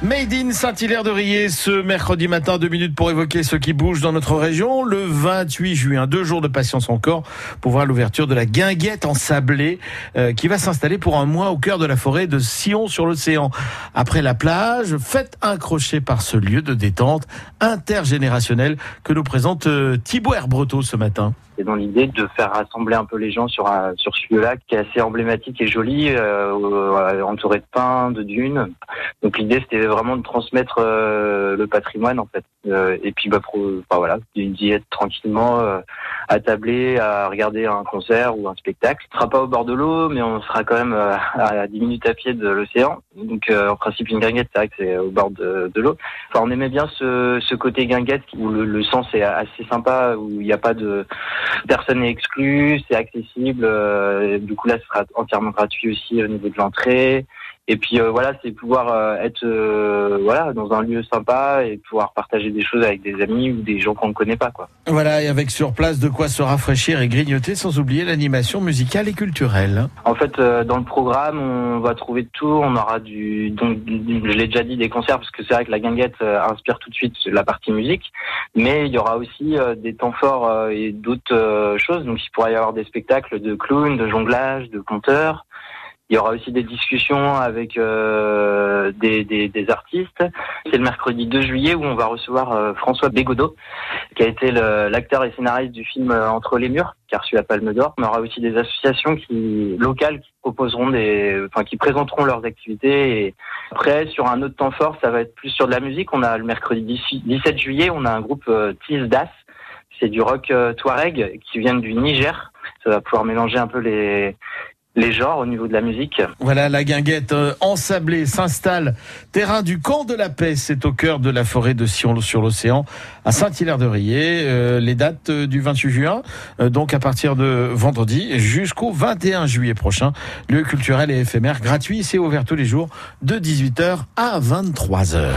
Made in Saint-Hilaire-de-Riez ce mercredi matin, deux minutes pour évoquer ce qui bouge dans notre région. Le 28 juin, deux jours de patience encore pour voir l'ouverture de la guinguette en sablé euh, qui va s'installer pour un mois au cœur de la forêt de Sion sur l'océan. Après la plage, faites un crochet par ce lieu de détente intergénérationnel que nous présente euh, Thibaut Herbreteau ce matin. C'est dans l'idée de faire rassembler un peu les gens sur un, sur ce lieu-là qui est assez emblématique et joli, euh, entouré de pins, de dunes. Donc l'idée c'était vraiment de transmettre euh, le patrimoine en fait. Euh, et puis bah, pour, enfin, voilà, d'y être tranquillement euh, attablé à regarder un concert ou un spectacle. On sera pas au bord de l'eau, mais on sera quand même à 10 minutes à pied de l'océan. Donc en principe une guinguette, c'est vrai que c'est au bord de, l'eau. Enfin on aimait bien ce, ce côté guinguette où le, le sens est assez sympa, où il n'y a pas de personne n'est exclu, c'est accessible. Euh, du coup là, ce sera entièrement gratuit aussi au niveau de l'entrée. Et puis euh, voilà, c'est pouvoir euh, être euh, voilà dans un lieu sympa et pouvoir partager des choses avec des amis ou des gens qu'on ne connaît pas quoi. Voilà, et avec sur place de quoi se rafraîchir et grignoter, sans oublier l'animation musicale et culturelle. En fait, euh, dans le programme, on va trouver tout. On aura du donc je l'ai déjà dit des concerts parce que c'est vrai que la guinguette euh, inspire tout de suite la partie musique, mais il y aura aussi euh, des temps forts et d'autres choses. Donc il pourra y avoir des spectacles de clowns, de jonglage, de conteurs. Il y aura aussi des discussions avec euh, des, des, des, artistes. C'est le mercredi 2 juillet où on va recevoir euh, François Bégodeau, qui a été l'acteur et scénariste du film euh, Entre les murs, qui a reçu la Palme d'Or. Y aura aussi des associations qui, locales qui proposeront des, enfin, qui présenteront leurs activités. Et après, sur un autre temps fort, ça va être plus sur de la musique. On a le mercredi 17 juillet, on a un groupe euh, Das. C'est du rock euh, touareg qui vient du Niger. Ça va pouvoir mélanger un peu les, les genres au niveau de la musique. Voilà, la guinguette euh, ensablée s'installe. Terrain du camp de la paix, c'est au cœur de la forêt de Sion sur l'océan, à Saint-Hilaire-de-Riez. Euh, les dates euh, du 28 juin, euh, donc à partir de vendredi jusqu'au 21 juillet prochain. Lieu culturel et éphémère gratuit, c'est ouvert tous les jours de 18h à 23h.